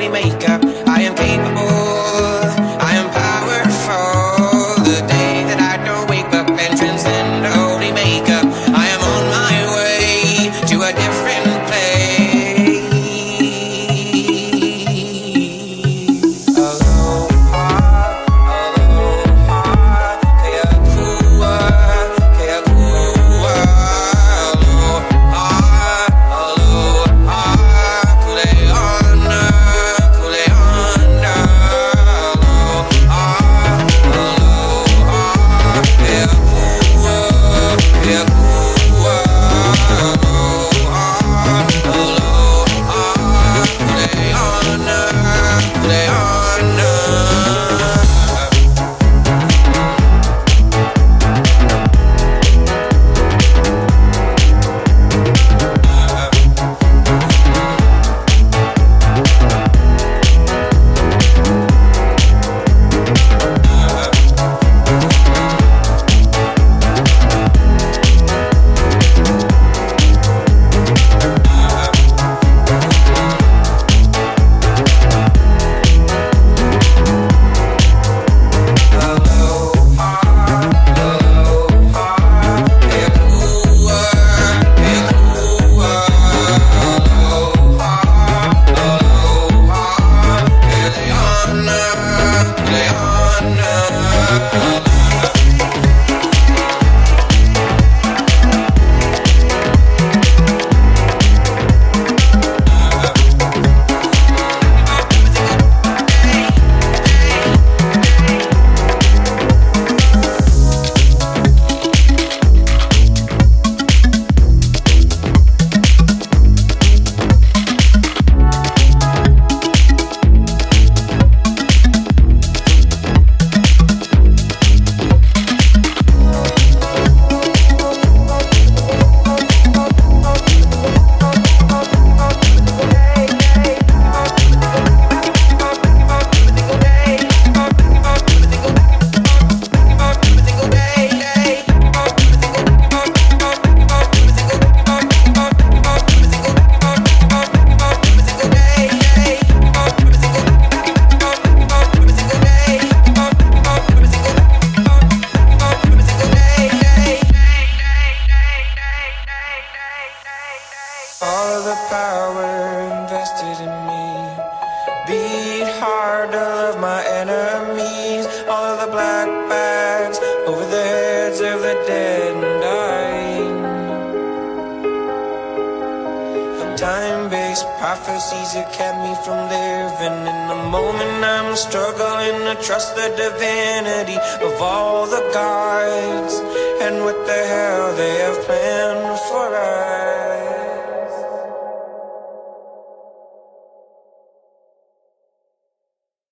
Jamaica. Hard of my enemies. All of the black bags over the heads of the dead and dying. Time-based prophecies that kept me from living in the moment. I'm struggling to trust the divinity of all the gods and what the hell they have planned